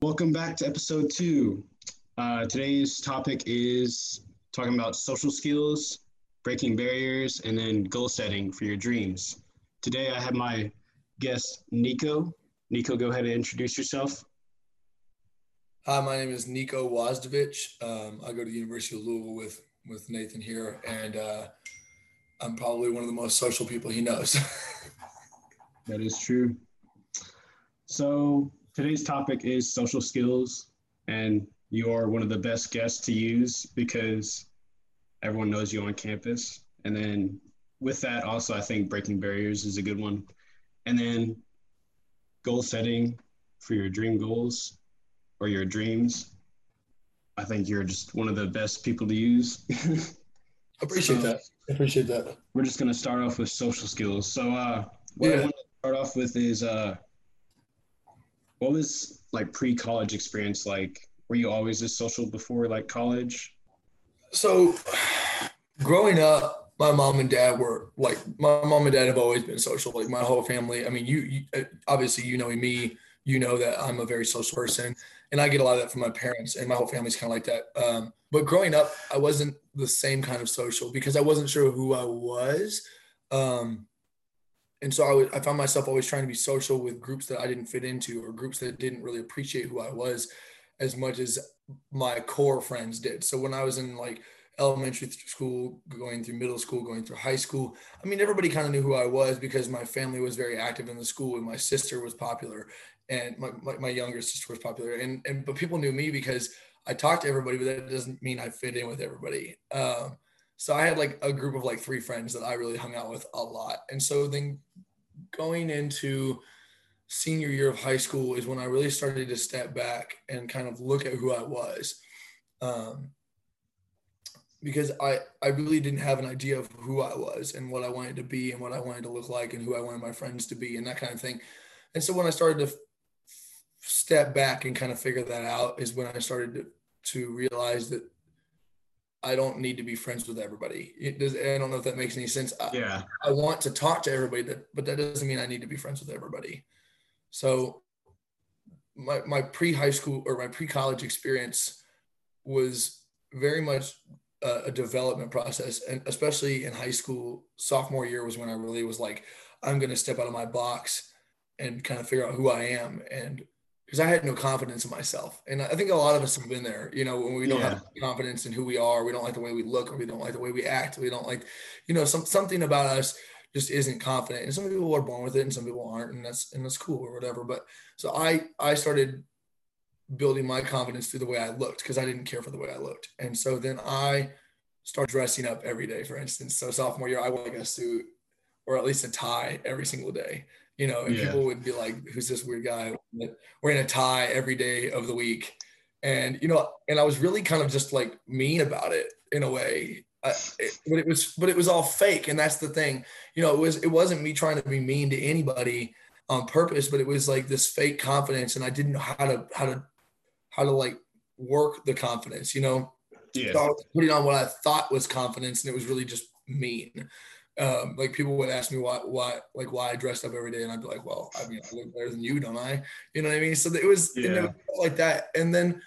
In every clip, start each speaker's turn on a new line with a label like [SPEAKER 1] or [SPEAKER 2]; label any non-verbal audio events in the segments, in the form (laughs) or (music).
[SPEAKER 1] Welcome back to episode two. Uh, today's topic is talking about social skills, breaking barriers, and then goal setting for your dreams. Today I have my guest, Nico. Nico, go ahead and introduce yourself.
[SPEAKER 2] Hi, my name is Nico Wozdovich. Um, I go to the University of Louisville with, with Nathan here, and uh, I'm probably one of the most social people he knows. (laughs)
[SPEAKER 1] that is true. So, today's topic is social skills, and you're one of the best guests to use because everyone knows you on campus. And then with that, also, I think breaking barriers is a good one. And then goal setting for your dream goals or your dreams. I think you're just one of the best people to use. (laughs)
[SPEAKER 2] appreciate so, that. I appreciate that.
[SPEAKER 1] We're just going to start off with social skills. So, uh, what yeah. I want to start off with is uh, what was like pre college experience like? Were you always this social before like college?
[SPEAKER 2] So, growing up, my mom and dad were like my mom and dad have always been social. Like my whole family. I mean, you, you obviously you know me, you know that I'm a very social person, and I get a lot of that from my parents, and my whole family's kind of like that. Um, but growing up, I wasn't the same kind of social because I wasn't sure who I was. Um, and so I, found myself always trying to be social with groups that I didn't fit into or groups that didn't really appreciate who I was as much as my core friends did. So when I was in like elementary school, going through middle school, going through high school, I mean, everybody kind of knew who I was because my family was very active in the school and my sister was popular and my, my, my younger sister was popular. And, and, but people knew me because I talked to everybody, but that doesn't mean I fit in with everybody. Um, so I had like a group of like three friends that I really hung out with a lot. And so then going into senior year of high school is when I really started to step back and kind of look at who I was. Um, because I, I really didn't have an idea of who I was and what I wanted to be and what I wanted to look like and who I wanted my friends to be and that kind of thing. And so when I started to f- step back and kind of figure that out is when I started to, to realize that I don't need to be friends with everybody. It does, I don't know if that makes any sense. I,
[SPEAKER 1] yeah.
[SPEAKER 2] I want to talk to everybody, that, but that doesn't mean I need to be friends with everybody. So my, my pre-high school or my pre-college experience was very much a, a development process. And especially in high school, sophomore year was when I really was like, I'm going to step out of my box and kind of figure out who I am. And because I had no confidence in myself. And I think a lot of us have been there, you know, when we don't yeah. have confidence in who we are, we don't like the way we look, or we don't like the way we act, we don't like, you know, some something about us just isn't confident. And some people are born with it and some people aren't, and that's and that's cool or whatever. But so I I started building my confidence through the way I looked because I didn't care for the way I looked. And so then I started dressing up every day, for instance. So sophomore year, I wore like a suit or at least a tie every single day you know, and yeah. people would be like, "Who's this weird guy wearing a tie every day of the week?" And you know, and I was really kind of just like mean about it in a way, uh, it, but it was, but it was all fake, and that's the thing. You know, it was, it wasn't me trying to be mean to anybody on purpose, but it was like this fake confidence, and I didn't know how to, how to, how to like work the confidence. You know,
[SPEAKER 1] yeah. so
[SPEAKER 2] I putting on what I thought was confidence, and it was really just mean um, like people would ask me why, why, like why I dressed up every day, and I'd be like, well, I mean, I look better than you, don't I? You know what I mean? So it was, yeah. it was like that. And then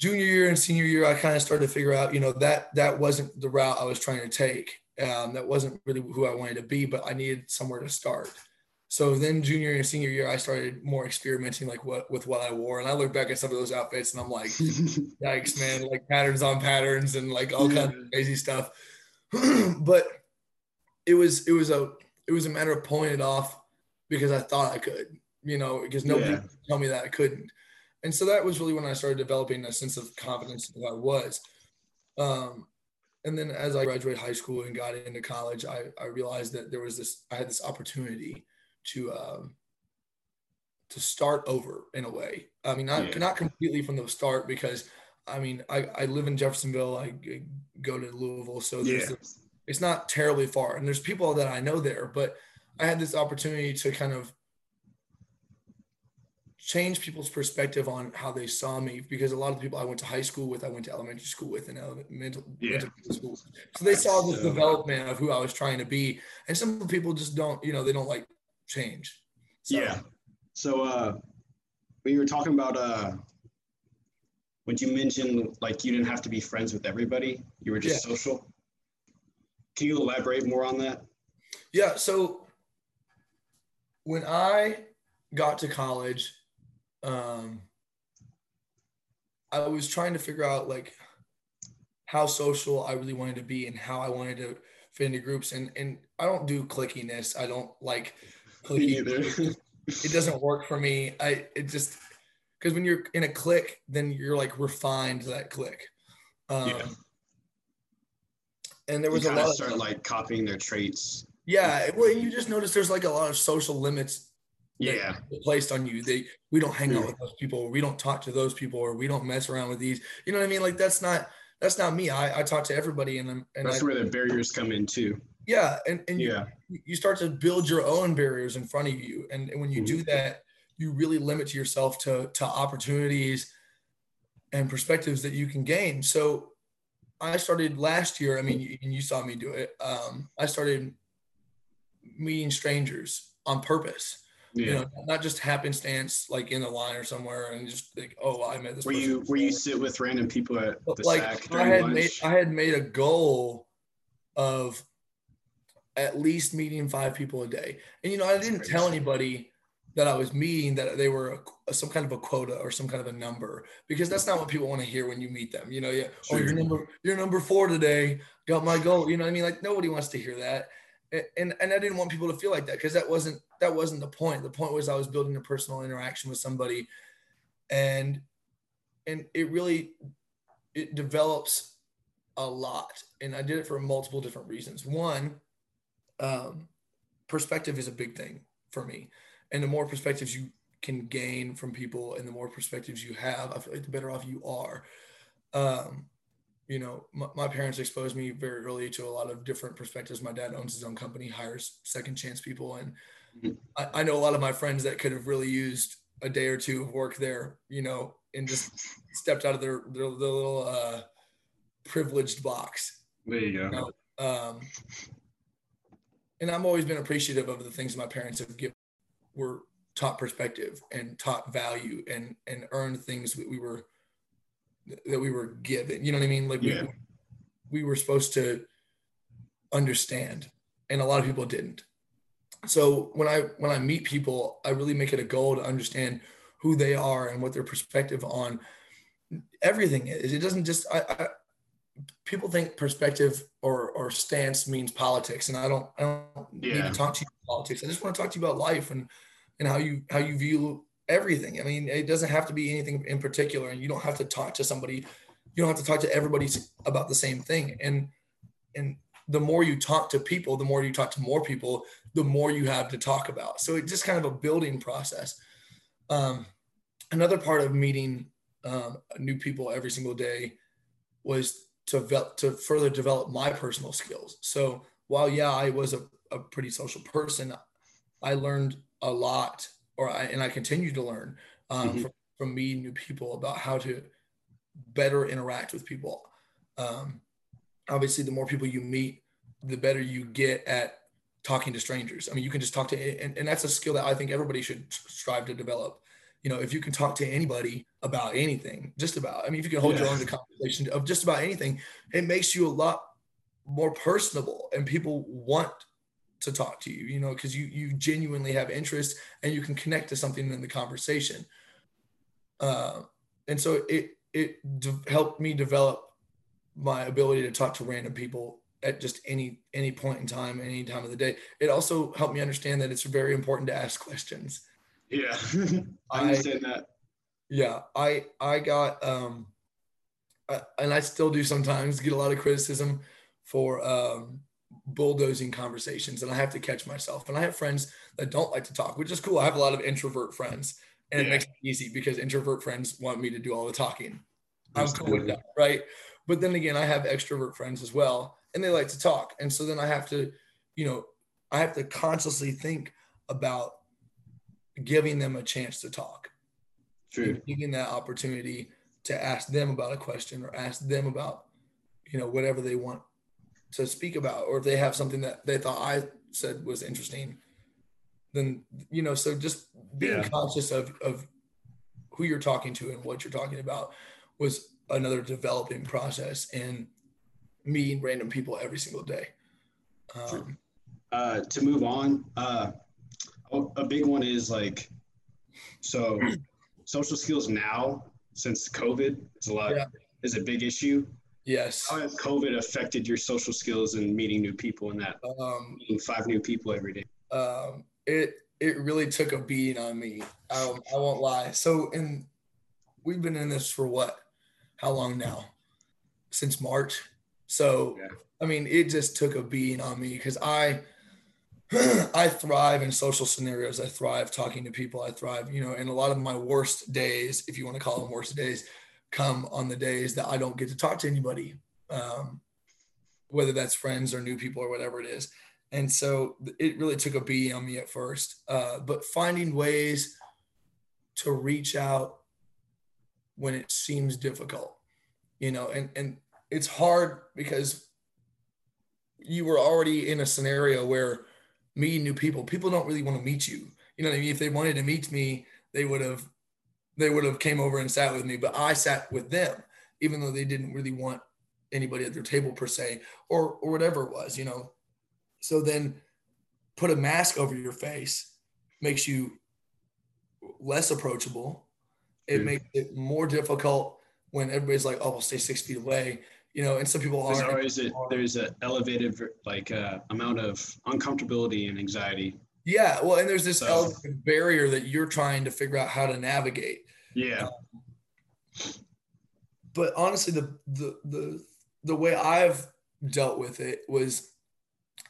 [SPEAKER 2] junior year and senior year, I kind of started to figure out, you know, that that wasn't the route I was trying to take. Um, that wasn't really who I wanted to be, but I needed somewhere to start. So then junior and senior year, I started more experimenting like what with what I wore. And I look back at some of those outfits and I'm like, (laughs) yikes, man, like patterns on patterns and like all kinds of crazy stuff. (clears throat) but it was it was a it was a matter of pulling it off because I thought I could, you know, because nobody yeah. tell me that I couldn't. And so that was really when I started developing a sense of confidence that I was. Um, and then as I graduated high school and got into college, I, I realized that there was this, I had this opportunity to, um, to start over in a way. I mean, not, yeah. not completely from the start because I mean, I, I live in Jeffersonville. I go to Louisville. So there's yeah. this, it's not terribly far. And there's people that I know there, but I had this opportunity to kind of change people's perspective on how they saw me because a lot of the people I went to high school with, I went to elementary school with and elementary yeah. school. So they saw the development of who I was trying to be. And some people just don't, you know, they don't like change.
[SPEAKER 1] So. Yeah. So, uh, when you were talking about uh when you mentioned like you didn't have to be friends with everybody, you were just yeah. social. Can you elaborate more on that?
[SPEAKER 2] Yeah. So when I got to college, um, I was trying to figure out like how social I really wanted to be and how I wanted to fit into groups. And and I don't do clickiness. I don't like (laughs) clicking. Either. It doesn't work for me. I it just because when you're in a clique, then you're like refined to that clique. Um, yeah.
[SPEAKER 1] And there was a lot of start like copying their traits.
[SPEAKER 2] Yeah, well, you just notice there's like a lot of social limits.
[SPEAKER 1] Yeah,
[SPEAKER 2] placed on you. They we don't hang out with those people, or we don't talk to those people, or we don't mess around with these. You know what I mean? Like that's not that's not me. I, I talk to everybody, and I'm and
[SPEAKER 1] that's
[SPEAKER 2] I,
[SPEAKER 1] where the barriers come in too.
[SPEAKER 2] Yeah, and and yeah, you, you start to build your own barriers in front of you, and, and when you mm-hmm. do that, you really limit yourself to to opportunities and perspectives that you can gain. So I started last year. I mean, and you saw me do it. Um, I started meeting strangers on purpose. Yeah. You know, not just happenstance, like in the line or somewhere, and just like, oh, I met this.
[SPEAKER 1] Were you where you sit with random people at the
[SPEAKER 2] like,
[SPEAKER 1] SAC
[SPEAKER 2] I had lunch? made I had made a goal of at least meeting five people a day, and you know, I didn't tell anybody that I was meeting that they were a, some kind of a quota or some kind of a number because that's not what people want to hear when you meet them. You know, yeah, sure. oh, you're number you're number four today. Got my goal. You know what I mean? Like nobody wants to hear that, and and I didn't want people to feel like that because that wasn't that wasn't the point. The point was I was building a personal interaction with somebody, and and it really it develops a lot, and I did it for multiple different reasons. One, um, perspective is a big thing for me and the more perspectives you can gain from people and the more perspectives you have i feel like the better off you are um, you know my, my, parents exposed me very early to a lot of different perspectives my dad owns his own company hires second chance people and mm-hmm. I, I, know a lot of my friends that could have really used a day or two of work there you know and just (laughs) stepped out of their their, their little uh, privileged box
[SPEAKER 1] there you go you know?
[SPEAKER 2] um, and i've always been appreciative of the things my parents have given were taught perspective and taught value and and earned things that we were that we were given. You know what I mean? Like yeah. we, we were supposed to understand, and a lot of people didn't. So when I when I meet people, I really make it a goal to understand who they are and what their perspective on everything is. It doesn't just I, I people think perspective or or stance means politics, and I don't I don't yeah. need to talk to you about politics. I just want to talk to you about life and and how you how you view everything. I mean, it doesn't have to be anything in particular, and you don't have to talk to somebody. You don't have to talk to everybody about the same thing. And and the more you talk to people, the more you talk to more people, the more you have to talk about. So it's just kind of a building process. Um, another part of meeting um, new people every single day was to, ve- to further develop my personal skills. So while yeah, I was a, a pretty social person, I learned a lot, or I, and I continue to learn um, mm-hmm. from, from meeting new people about how to better interact with people. Um, obviously, the more people you meet, the better you get at talking to strangers. I mean, you can just talk to, and, and that's a skill that I think everybody should strive to develop. You know, if you can talk to anybody about anything, just about, I mean, if you can hold yeah. your own to conversation of just about anything, it makes you a lot more personable and people want to talk to you, you know, because you you genuinely have interest and you can connect to something in the conversation. Uh, and so it it de- helped me develop my ability to talk to random people at just any any point in time, any time of the day. It also helped me understand that it's very important to ask questions.
[SPEAKER 1] Yeah, (laughs) I understand I, that.
[SPEAKER 2] Yeah, I I got um, I, and I still do sometimes get a lot of criticism for um bulldozing conversations and I have to catch myself. And I have friends that don't like to talk, which is cool. I have a lot of introvert friends and yeah. it makes it easy because introvert friends want me to do all the talking. I'm cool with that, right? But then again, I have extrovert friends as well and they like to talk. And so then I have to, you know, I have to consciously think about giving them a chance to talk.
[SPEAKER 1] True.
[SPEAKER 2] Giving that opportunity to ask them about a question or ask them about, you know, whatever they want to speak about, or if they have something that they thought I said was interesting, then you know. So just being yeah. conscious of of who you're talking to and what you're talking about was another developing process and meeting random people every single day. Um,
[SPEAKER 1] uh, to move on, uh, a big one is like, so social skills now since COVID is a lot yeah. is a big issue.
[SPEAKER 2] Yes.
[SPEAKER 1] How has COVID affected your social skills and meeting new people and that um, meeting five new people every day?
[SPEAKER 2] Um, it it really took a beating on me. Um, I won't lie. So, and we've been in this for what? How long now? Since March. So, yeah. I mean, it just took a beating on me because I (clears throat) I thrive in social scenarios. I thrive talking to people. I thrive, you know, and a lot of my worst days, if you want to call them worst days, come on the days that I don't get to talk to anybody, um, whether that's friends or new people or whatever it is. And so it really took a beating on me at first. Uh, but finding ways to reach out when it seems difficult, you know, and, and it's hard because you were already in a scenario where meeting new people. People don't really want to meet you. You know what I mean? If they wanted to meet me, they would have they would have came over and sat with me. But I sat with them, even though they didn't really want anybody at their table per se, or or whatever it was, you know. So then put a mask over your face makes you less approachable. It mm. makes it more difficult when everybody's like, "Oh, we'll stay six feet away," you know, and some people
[SPEAKER 1] there's always a, there's an elevated like uh, amount of uncomfortability and anxiety.
[SPEAKER 2] Yeah, well, and there's this so, barrier that you're trying to figure out how to navigate.
[SPEAKER 1] Yeah. Um,
[SPEAKER 2] but honestly, the the the the way I've dealt with it was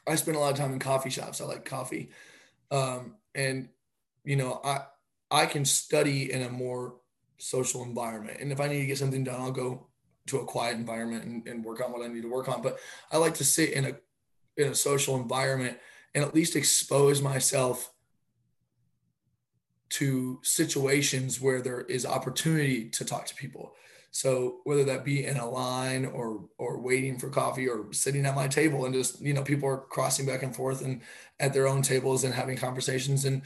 [SPEAKER 2] I spent a lot of time in coffee shops. I like coffee, um, and you know, I I can study in a more social environment, and if I need to get something done, I'll go to a quiet environment and, and work on what I need to work on. But I like to sit in a in a social environment and at least expose myself to situations where there is opportunity to talk to people. So whether that be in a line or or waiting for coffee or sitting at my table and just you know people are crossing back and forth and at their own tables and having conversations and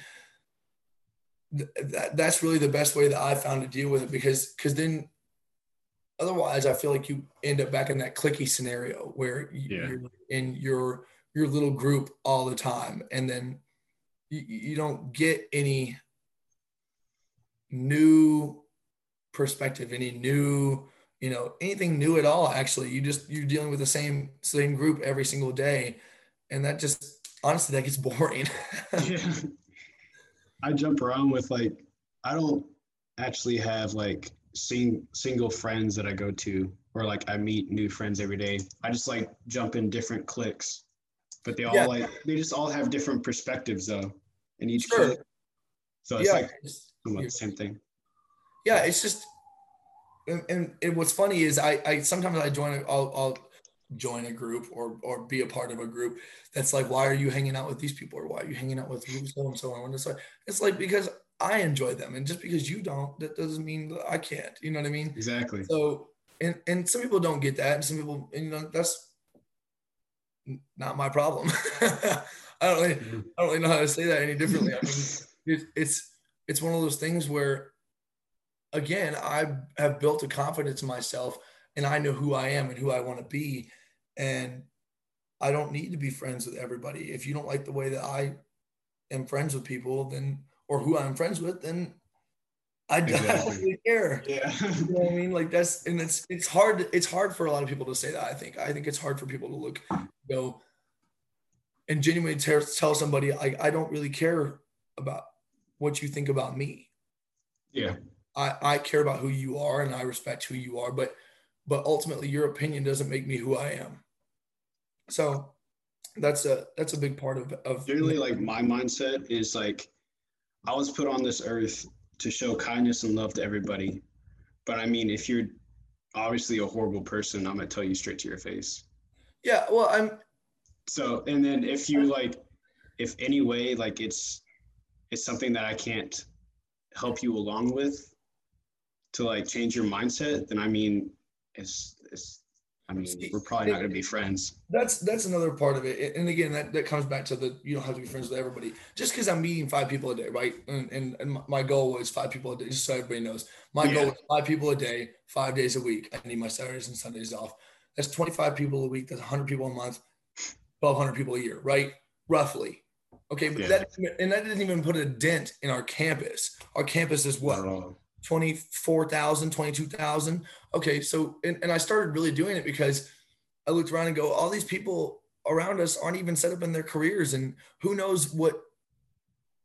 [SPEAKER 2] th- that, that's really the best way that I found to deal with it because because then Otherwise, I feel like you end up back in that clicky scenario where yeah. you're in your your little group all the time, and then you, you don't get any new perspective, any new you know anything new at all. Actually, you just you're dealing with the same same group every single day, and that just honestly that gets (laughs) boring. yeah. (laughs)
[SPEAKER 1] I jump around with like I don't actually have like sing, single friends that I go to, or like I meet new friends every day. I just like jump in different cliques, but they all yeah. like they just all have different perspectives though in each sure. clique. So it's yeah, like same thing.
[SPEAKER 2] Yeah, it's just and, and, and, what's funny is I, I sometimes I join I'll, I'll join a group or or be a part of a group that's like why are you hanging out with these people or why are you hanging out with so and so and so it's like because I enjoy them. And just because you don't, that doesn't mean I can't. You know what I mean?
[SPEAKER 1] Exactly.
[SPEAKER 2] So, and and some people don't get that, and some people, and, you know, that's not my problem. (laughs) I don't really, mm-hmm. I don't really know how to say that any differently. I mean, (laughs) it, it's it's one of those things where, again, I have built a confidence in myself, and I know who I am and who I want to be, and I don't need to be friends with everybody. If you don't like the way that I am friends with people, then or who I'm friends with, then I, don't really care.
[SPEAKER 1] Yeah.
[SPEAKER 2] you know what I mean? Like that's and it's it's hard, it's hard for a lot of people to say that. I think. I think it's hard for people to look, go and genuinely tell, tell somebody, I, I don't really care about what you think about me.
[SPEAKER 1] Yeah.
[SPEAKER 2] I, I care about who you are and I respect who you are, but but ultimately your opinion doesn't make me who I am. So that's a that's a big part of of
[SPEAKER 1] generally like my mindset is like I was put on this earth to show kindness and love to everybody. But I mean, if you're obviously a horrible person, I'm gonna tell you straight to your face.
[SPEAKER 2] Yeah, well, I'm.
[SPEAKER 1] So, and then if you like, if any way like it's it's something that I can't help you along with to like change your mindset, then I mean, it's it's I mean, we're probably not going to be friends.
[SPEAKER 2] That's that's another part of it. And again, that, that comes back to the you don't have to be friends with everybody. Just because I'm meeting five people a day, right? And, and, and my goal was five people a day, just so everybody knows. My yeah. goal is five people a day, five days a week. I need my Saturdays and Sundays off. That's 25 people a week. That's 100 people a month, 1,200 people a year, right? Roughly. Okay, but yeah. that and that didn't even put a dent in our campus. Our campus is what 24,000, 22,000. Okay, so and, and I started really doing it because I looked around and go, all these people around us aren't even set up in their careers, and who knows what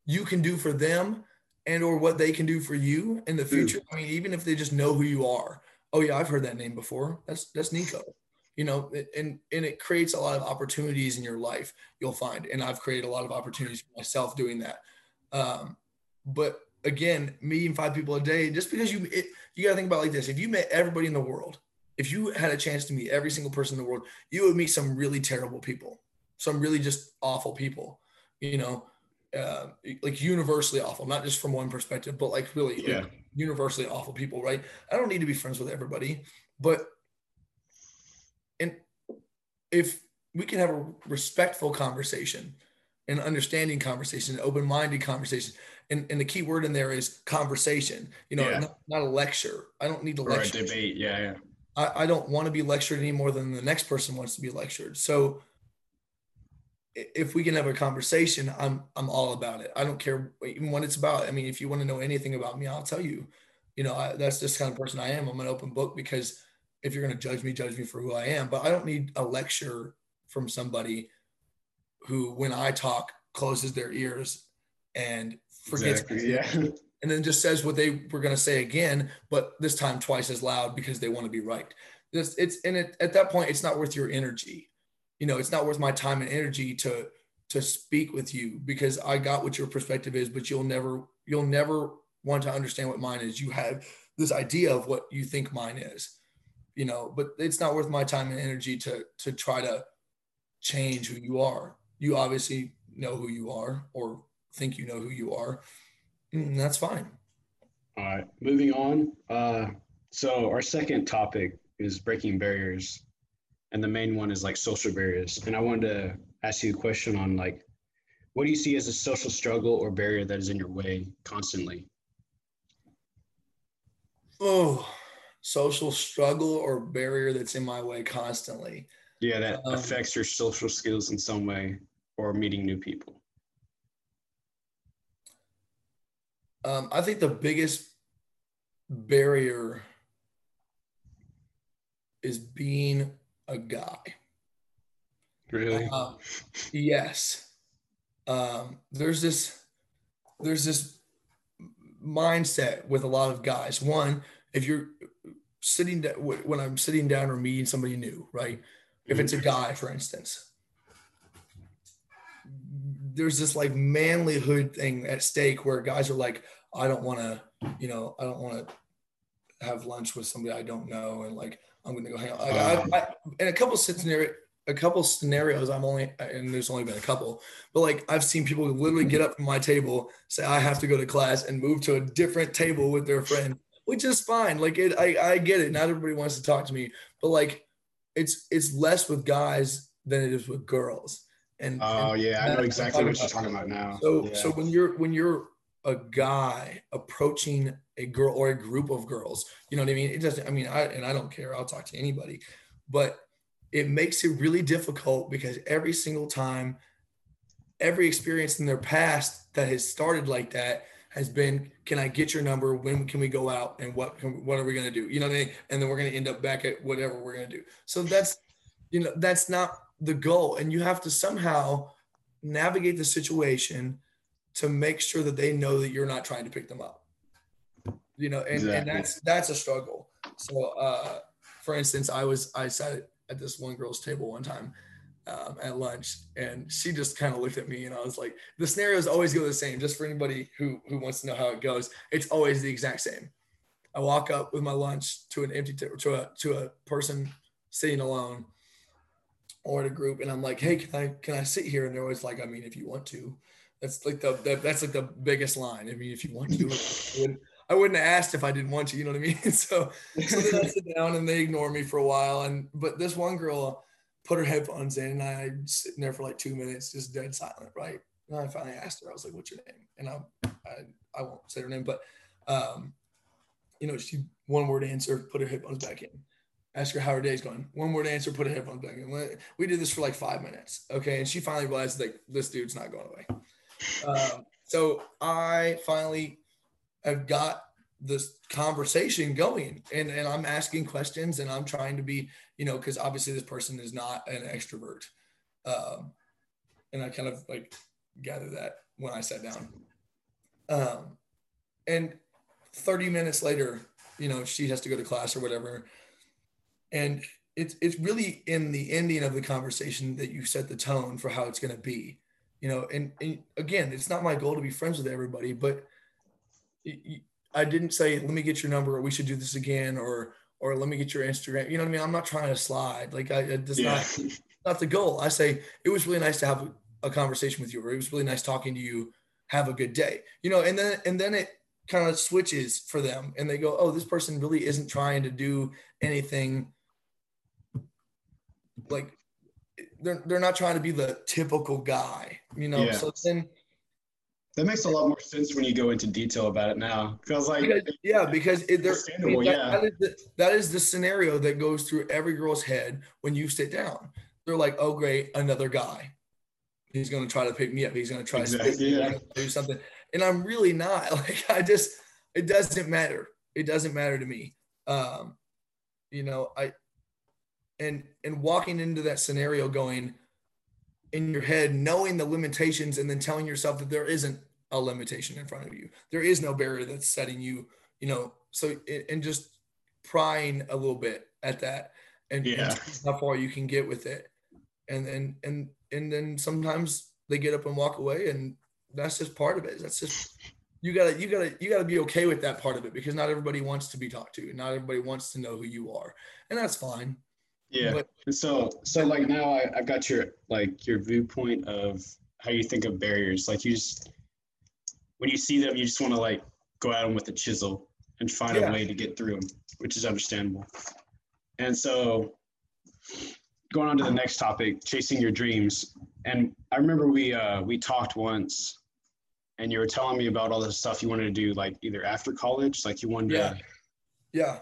[SPEAKER 2] you can do for them and or what they can do for you in the future. I mean, even if they just know who you are. Oh yeah, I've heard that name before. That's that's Nico. You know, and and it creates a lot of opportunities in your life. You'll find, and I've created a lot of opportunities for myself doing that. Um, but again, meeting five people a day, just because you it, you got to think about like this: if you met everybody in the world, if you had a chance to meet every single person in the world, you would meet some really terrible people, some really just awful people. You know, uh, like universally awful, not just from one perspective, but like really yeah. like universally awful people, right? I don't need to be friends with everybody, but and if we can have a respectful conversation, an understanding conversation, an open-minded conversation, and, and the key word in there is conversation. You know, yeah. not, not, a lecture. I don't need to lecture.
[SPEAKER 1] Or a debate. Yeah, yeah.
[SPEAKER 2] I, I don't want to be lectured any more than the next person wants to be lectured. So if we can have a conversation, I'm I'm all about it. I don't care even what it's about. I mean, if you want to know anything about me, I'll tell you. You know, I, that's just the kind of person I am. I'm an open book because if you're going to judge me, judge me for who I am. But I don't need a lecture from somebody who, when I talk, closes their ears and forgets exactly, yeah. (laughs) and then just says what they were going to say again, but this time twice as loud because they want to be right. This it's and it, at that point, it's not worth your energy. You know, it's not worth my time and energy to to speak with you because I got what your perspective is, but you'll never you'll never want to understand what mine is. You have this idea of what you think mine is, you know, but it's not worth my time and energy to to try to change who you are. You obviously know who you are or think you know who you are, mm, that's fine.
[SPEAKER 1] All right, moving on. Uh, so our second topic is breaking barriers, and the main one is like social barriers. And I wanted to ask you a question on like, what do you see as a social struggle or barrier that is in your way constantly?
[SPEAKER 2] Oh, social struggle or barrier that's in my way constantly.
[SPEAKER 1] Yeah, that um, affects your social skills in some way or meeting new people.
[SPEAKER 2] Um, I think the biggest barrier is being a guy.
[SPEAKER 1] Really?
[SPEAKER 2] Um, yes. Um, there's this there's this mindset with a lot of guys. One, if you're sitting down when I'm sitting down or meeting somebody new, right? If it's a mm-hmm. guy, for instance, there's this like manlyhood thing at stake where guys are like, I don't want to, you know, I don't want to have lunch with somebody I don't know, and like I'm to go hang out. I, I, I, in a couple scenario, a couple scenarios, I'm only, and there's only been a couple, but like I've seen people literally get up from my table, say I have to go to class, and move to a different table with their friend, which is fine. Like it, I, I get it. Not everybody wants to talk to me, but like it's it's less with guys than it is with girls. And
[SPEAKER 1] oh and yeah, I know exactly what you're talking about now.
[SPEAKER 2] So
[SPEAKER 1] yeah.
[SPEAKER 2] so when you're when you're a guy approaching a girl or a group of girls, you know what I mean? It doesn't. I mean, I and I don't care. I'll talk to anybody, but it makes it really difficult because every single time, every experience in their past that has started like that has been, can I get your number? When can we go out? And what can, what are we going to do? You know what I mean? And then we're going to end up back at whatever we're going to do. So that's, you know, that's not the goal. And you have to somehow navigate the situation to make sure that they know that you're not trying to pick them up. You know, and, exactly. and that's that's a struggle. So uh for instance, I was I sat at this one girl's table one time um, at lunch and she just kind of looked at me and I was like, the scenarios always go the same. Just for anybody who who wants to know how it goes, it's always the exact same. I walk up with my lunch to an empty t- to a to a person sitting alone or in a group, and I'm like, hey, can I can I sit here? And they're always like, I mean, if you want to. That's like the, the, that's like the biggest line. I mean, if you want to, (laughs) I wouldn't have asked if I didn't want to, you know what I mean? (laughs) so, so then I (laughs) sit down and they ignore me for a while. And but this one girl put her headphones in and I sitting there for like two minutes, just dead silent, right? And I finally asked her, I was like, "What's your name?" And I, I, I won't say her name, but, um, you know, she one word answer, put her headphones back in. Ask her how her day's going. One word answer, put her headphones back in. We did this for like five minutes, okay? And she finally realized like this dude's not going away. Um, so I finally have got this conversation going and, and I'm asking questions and I'm trying to be, you know, because obviously this person is not an extrovert. Um, and I kind of like gather that when I sat down. Um, and 30 minutes later, you know, she has to go to class or whatever. And it's it's really in the ending of the conversation that you set the tone for how it's going to be you know? And, and, again it's not my goal to be friends with everybody but i didn't say let me get your number or we should do this again or or let me get your instagram you know what i mean? I'm not trying to slide like i it's yeah. not (laughs) not the goal. I say it was really nice to have a conversation with you or it was really nice talking to you. Have a good day you know? And then and then it kind of switches for them and they go oh this person really isn't trying to do anything like they're they're not trying to be the typical guy, you know. Yeah. So then
[SPEAKER 1] that makes a lot more sense when you go into detail about it now. Feels like
[SPEAKER 2] because, yeah, because it, I mean, that, yeah. That is, the, that is the scenario that goes through every girl's head when you sit down. They're like, "Oh, great, another guy. He's going to try to pick me up. He's going to try exactly, to yeah. do something." And I'm really not. (laughs) Like, I just, it doesn't matter. It doesn't matter to me. Um, you know, I and and walking into that scenario going in your head knowing the limitations and then telling yourself that there isn't a limitation in front of you. There is no barrier that's setting you you know so and just prying a little bit at that and, yeah. and how far you can get with it. And and and and then sometimes they get up and walk away and that's just part of it. That's just you gotta you gotta you gotta be okay with that part of it because not everybody wants to be talked to and not everybody wants to know who you are. And that's fine
[SPEAKER 1] yeah. But, so so like now I, I've got your like your viewpoint of how you think of barriers. Like you just when you see them, you just want to like go at them with a chisel and find yeah. a way to get through them, which is understandable. And so going on to the next topic, chasing your dreams. And I remember we uh, we talked once, and you were telling me about all the stuff you wanted to do, like either after college, like you wanted
[SPEAKER 2] yeah.
[SPEAKER 1] to.
[SPEAKER 2] Yeah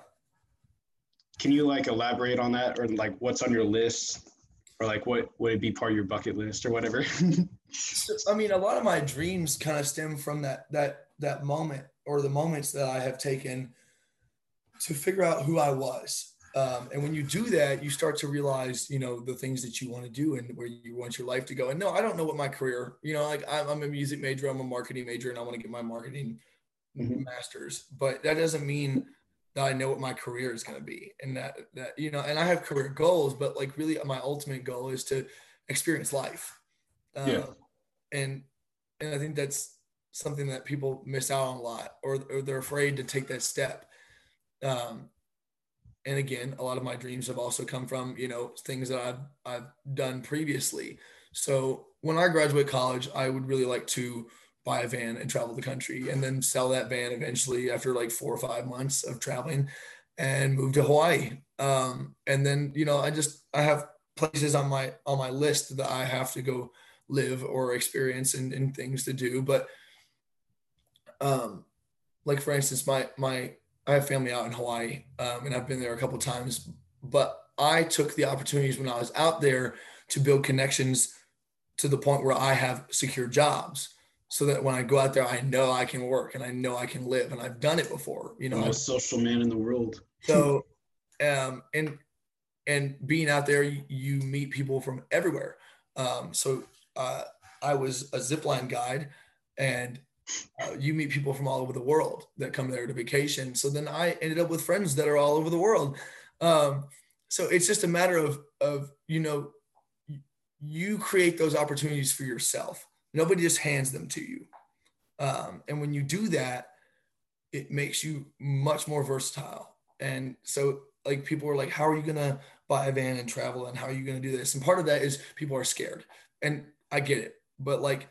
[SPEAKER 1] can you like elaborate on that or like what's on your list or like what would it be part of your bucket list or whatever? (laughs)
[SPEAKER 2] So, i mean a lot of my dreams kind of stem from that that that moment or the moments that i have taken to figure out who i was. Um, and when you do that you start to realize you know the things that you want to do and where you want your life to go. And no i don't know what my career you know like i'm, I'm a music major i'm a marketing major and i want to get my marketing mm-hmm. masters. But that doesn't mean that I know what my career is going to be and that that you know and I have career goals but like really my ultimate goal is to experience life. Uh, yeah. and and I think that's something that people miss out on a lot or, or they're afraid to take that step. Um, and again a lot of my dreams have also come from you know things that I've I've done previously. So when I graduate college I would really like to buy a van and travel the country and then sell that van eventually after like four or five months of traveling and move to Hawaii. Um, and then, you know, I just, I have places on my, on my list that I have to go live or experience and, and things to do. But, um, like for instance, my, my, I have family out in Hawaii um, and I've been there a couple times, but I took the opportunities when I was out there to build connections to the point where I have secure jobs so that when I go out there, I know I can work and I know I can live, and I've done it before. You know,
[SPEAKER 1] I'm a social man in the world.
[SPEAKER 2] so, (laughs) um, and and being out there, you, you meet people from everywhere. Um, so uh, I was a zipline guide, and uh, you meet people from all over the world that come there to vacation. So then I ended up with friends that are all over the world. Um, so it's just a matter of of you know, you create those opportunities for yourself Nobody just hands them to you. Um, and when you do that, it makes you much more versatile. And so, like, people are like, How are you going to buy a van and travel? And how are you going to do this? And part of that is people are scared. And I get it. But, like,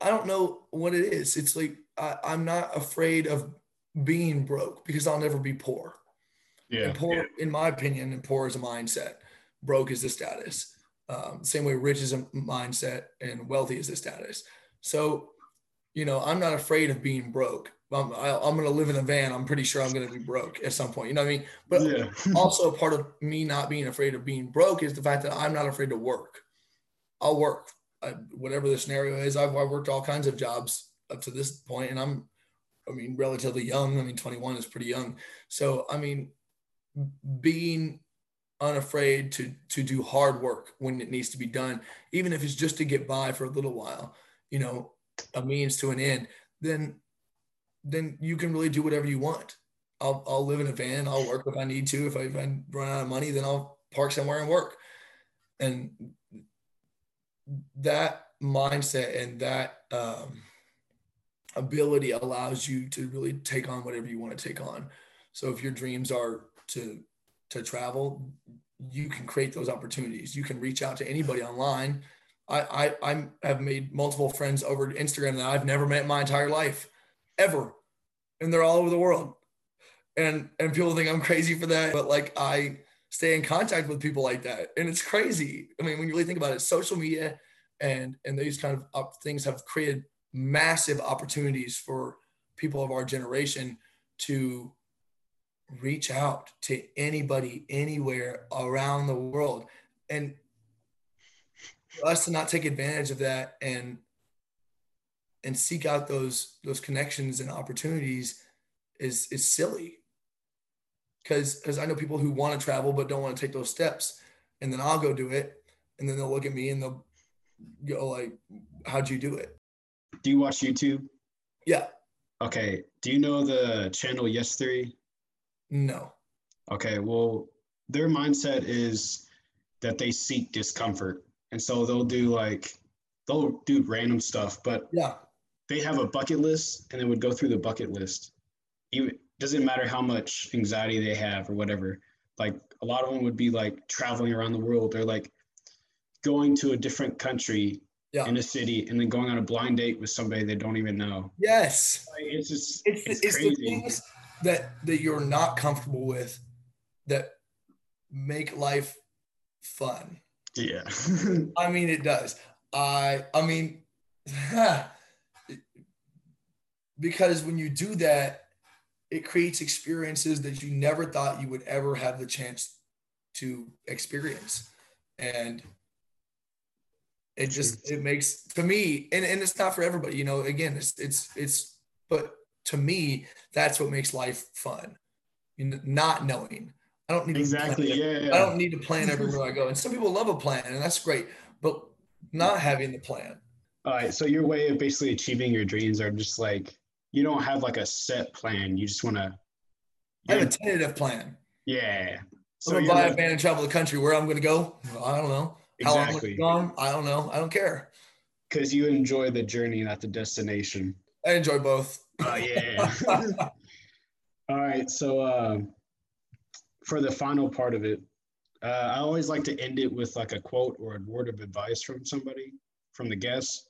[SPEAKER 2] I don't know what it is. It's like I, I'm not afraid of being broke because I'll never be poor.
[SPEAKER 1] Yeah.
[SPEAKER 2] And poor, in my opinion, and poor is a mindset. Broke is the status. Um, same way rich is a mindset and wealthy is a status. So, you know, I'm not afraid of being broke. I'm, I'm going to live in a van. I'm pretty sure I'm going to be broke at some point. You know what I mean? But
[SPEAKER 1] Yeah. (laughs)
[SPEAKER 2] also part of me not being afraid of being broke is the fact that I'm not afraid to work. I'll work I, whatever the scenario is. I've, I've worked all kinds of jobs up to this point, and I'm, I mean, relatively young. I mean, 21 is pretty young. So, I mean, being unafraid to to do hard work when it needs to be done, even if it's just to get by for a little while, you know, a means to an end, then then you can really do whatever you want. I'll, I'll live in a van. I'll work if I need to. If I, if I run out of money, then I'll park somewhere and work. And that mindset and that um, ability allows you to really take on whatever you want to take on. So if your dreams are to to travel, you can create those opportunities. You can reach out to anybody online. I I, I have made multiple friends over Instagram that I've never met in my entire life, ever, and they're all over the world. And and people think I'm crazy for that, but like I stay in contact with people like that, and it's crazy. I mean, when you really think about it, social media and and these kind of things have created massive opportunities for people of our generation to reach out to anybody anywhere around the world and for us to not take advantage of that and and seek out those those connections and opportunities is is silly because because I know people who want to travel but don't want to take those steps and then I'll go do it and then they'll look at me and they'll go like how'd you do it
[SPEAKER 1] Do you watch YouTube?
[SPEAKER 2] yeah
[SPEAKER 1] Okay. Do you know the channel Yes Theory?
[SPEAKER 2] No
[SPEAKER 1] Okay, well, their mindset is that they seek discomfort. And so they'll do like, they'll do random stuff, but
[SPEAKER 2] yeah
[SPEAKER 1] they have a bucket list and they would go through the bucket list. Even doesn't matter how much anxiety they have or whatever. Like a lot of them would be like traveling around the world. They're like going to a different country
[SPEAKER 2] yeah
[SPEAKER 1] in a city and then going on a blind date with somebody they don't even know.
[SPEAKER 2] yes
[SPEAKER 1] Like, it's just
[SPEAKER 2] it's,
[SPEAKER 1] it's,
[SPEAKER 2] it's, the
[SPEAKER 1] crazy.
[SPEAKER 2] things that that you're not comfortable with that make life fun.
[SPEAKER 1] Yeah. (laughs)
[SPEAKER 2] i mean it does. I i mean (laughs) because when you do that it creates experiences that you never thought you would ever have the chance to experience. And it just it makes to me and, and it's not for everybody you know again it's it's it's but to me that's what makes life fun you know, not knowing i don't need to
[SPEAKER 1] exactly.
[SPEAKER 2] plan,
[SPEAKER 1] Yeah, yeah.
[SPEAKER 2] i don't need to plan everywhere i go and some people love a plan and that's great but not having the plan
[SPEAKER 1] All right. So your way of basically achieving your dreams are just like you don't have like a set plan. You just want to.
[SPEAKER 2] i have a tentative plan
[SPEAKER 1] Yeah.
[SPEAKER 2] So i'm gonna buy a van and travel the country where i'm gonna go i don't know how long
[SPEAKER 1] Exactly.
[SPEAKER 2] gone i don't know i don't care
[SPEAKER 1] Because you enjoy the journey, not the destination.
[SPEAKER 2] i enjoy both
[SPEAKER 1] Oh yeah. (laughs) All right. So uh, for the final part of it, uh, I always like to end it with like a quote or a word of advice from somebody, from the guests.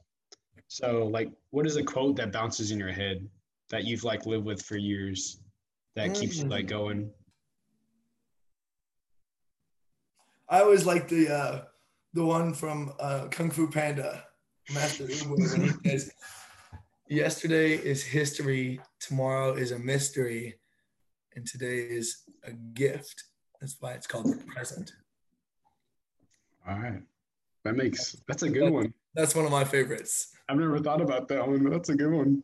[SPEAKER 1] So like, what is a quote that bounces in your head that you've like lived with for years that keeps you like going?
[SPEAKER 2] I always like the uh, the one from uh, Kung Fu Panda, Master Oogway, when he (laughs) says, "Yesterday is history, tomorrow is a mystery, and today is a gift." That's why it's called the present.
[SPEAKER 1] All right. That makes that's a good one.
[SPEAKER 2] That's one of my favorites.
[SPEAKER 1] I've never thought about that one, but that's a good one.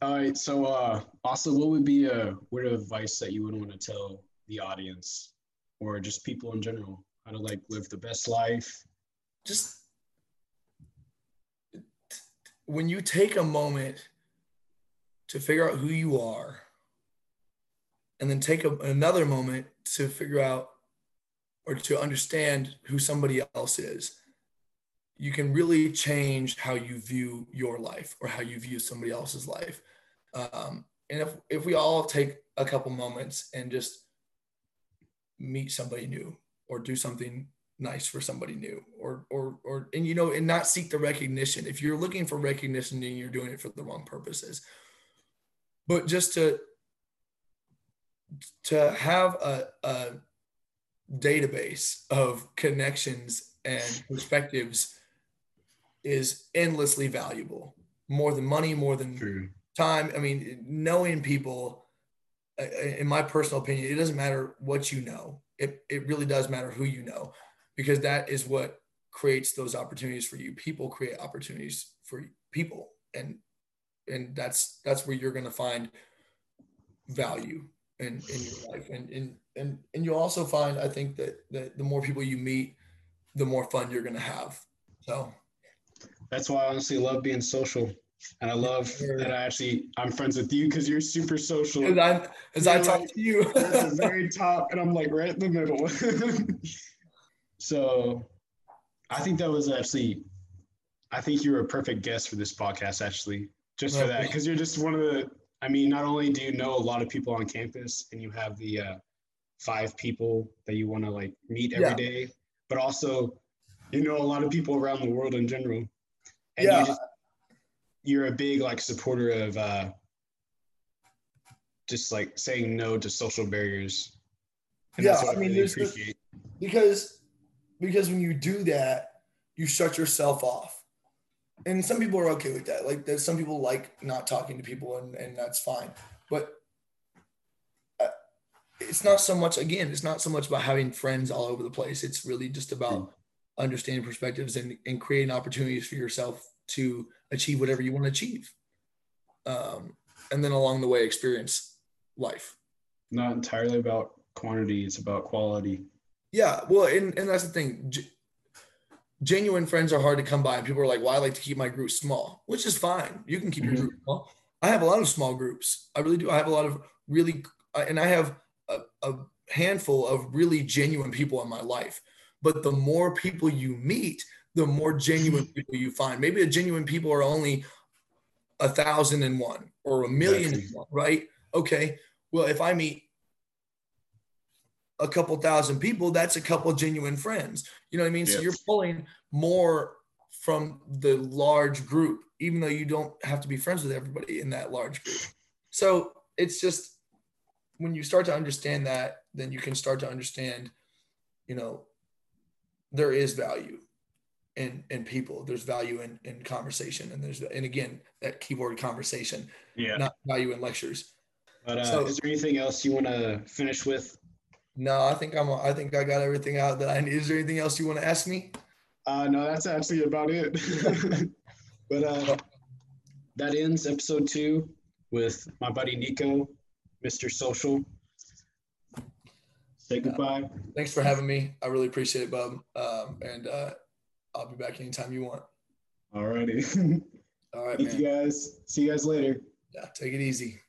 [SPEAKER 1] All right. So, uh, also, what would be a word of advice that you would want to tell the audience or just people in general? How to like live the best life?
[SPEAKER 2] Just when you take a moment to figure out who you are, and then take a, another moment to figure out or to understand who somebody else is, you can really change how you view your life or how you view somebody else's life. Um, and if, if we all take a couple moments and just meet somebody new or do something nice for somebody new or or or and you know and not seek the recognition. If you're looking for recognition then you're doing it for the wrong purposes. But just to to have a, a database of connections and perspectives is endlessly valuable. More than money more than
[SPEAKER 1] True.
[SPEAKER 2] time. I mean knowing people in my personal opinion it doesn't matter what you know. It, it really does matter who you know because that is what creates those opportunities for you people create opportunities for people and and that's that's where you're going to find value in in your life and and and, and you'll also find i think that, that the more people you meet the more fun you're going to have so
[SPEAKER 1] That's why I honestly love being social. And I love that I actually I'm friends with you because you're super social.
[SPEAKER 2] as i as i
[SPEAKER 1] You're
[SPEAKER 2] talk
[SPEAKER 1] like-
[SPEAKER 2] to you
[SPEAKER 1] at the very top, and I'm like right in the middle. (laughs) so I think that was actually I think you were a perfect guest for this podcast, actually, just for that. Because you're just one of the I mean, not only do you know a lot of people on campus and you have the uh, five people that you want to like meet every
[SPEAKER 2] Yeah.
[SPEAKER 1] day, but also you know a lot of people around the world in general. And
[SPEAKER 2] Yeah.
[SPEAKER 1] you just, you're a big like supporter of uh, just like saying no to social barriers. And
[SPEAKER 2] Yeah, I mean,
[SPEAKER 1] really
[SPEAKER 2] there's because because when you do that you shut yourself off. And some people are okay with that. Like there's some people like not talking to people and, and that's fine. But uh, it's not so much again it's not so much about having friends all over the place. It's really just about understanding perspectives and, and creating opportunities for yourself to achieve whatever you want to achieve um, and then along the way experience life.
[SPEAKER 1] Not entirely about quantity, it's about quality.
[SPEAKER 2] Yeah, well, and, and that's the thing. G- genuine friends are hard to come by, and people are like, "Well, I like to keep my group small," which is fine. You can keep
[SPEAKER 1] Mhm.
[SPEAKER 2] your group small. I have a lot of small groups. I really do. I have a lot of really, and I have a, a handful of really genuine people in my life. But the more people you meet, the more genuine (laughs) people you find. Maybe a genuine people are only a thousand and one or a million and
[SPEAKER 1] Exactly.
[SPEAKER 2] one, right? Okay. Well, if I meet a couple thousand people, that's a couple genuine friends. You know what I mean? So you're pulling more from the large group, even though you don't have to be friends with everybody in that large group. So it's just when you start to understand that, then you can start to understand, you know, there is value in in people. There's value in in conversation, and there's and again that keyboard conversation,
[SPEAKER 1] Yeah.
[SPEAKER 2] not value in lectures.
[SPEAKER 1] But uh,
[SPEAKER 2] So-
[SPEAKER 1] is there anything else you want to finish with?
[SPEAKER 2] No, I think I'm. I think I got everything out that I need. Is there anything else you want to ask me?
[SPEAKER 1] Uh, no, that's actually about it. (laughs) but uh, that ends episode two with my buddy Nico, Mr. Social. Say goodbye.
[SPEAKER 2] Thanks for having me. I really appreciate it, Bub. Um, and uh, I'll be back anytime you want.
[SPEAKER 1] Alrighty. (laughs)
[SPEAKER 2] All right,
[SPEAKER 1] Thank
[SPEAKER 2] man.
[SPEAKER 1] you guys. See you guys later.
[SPEAKER 2] Yeah, take it easy.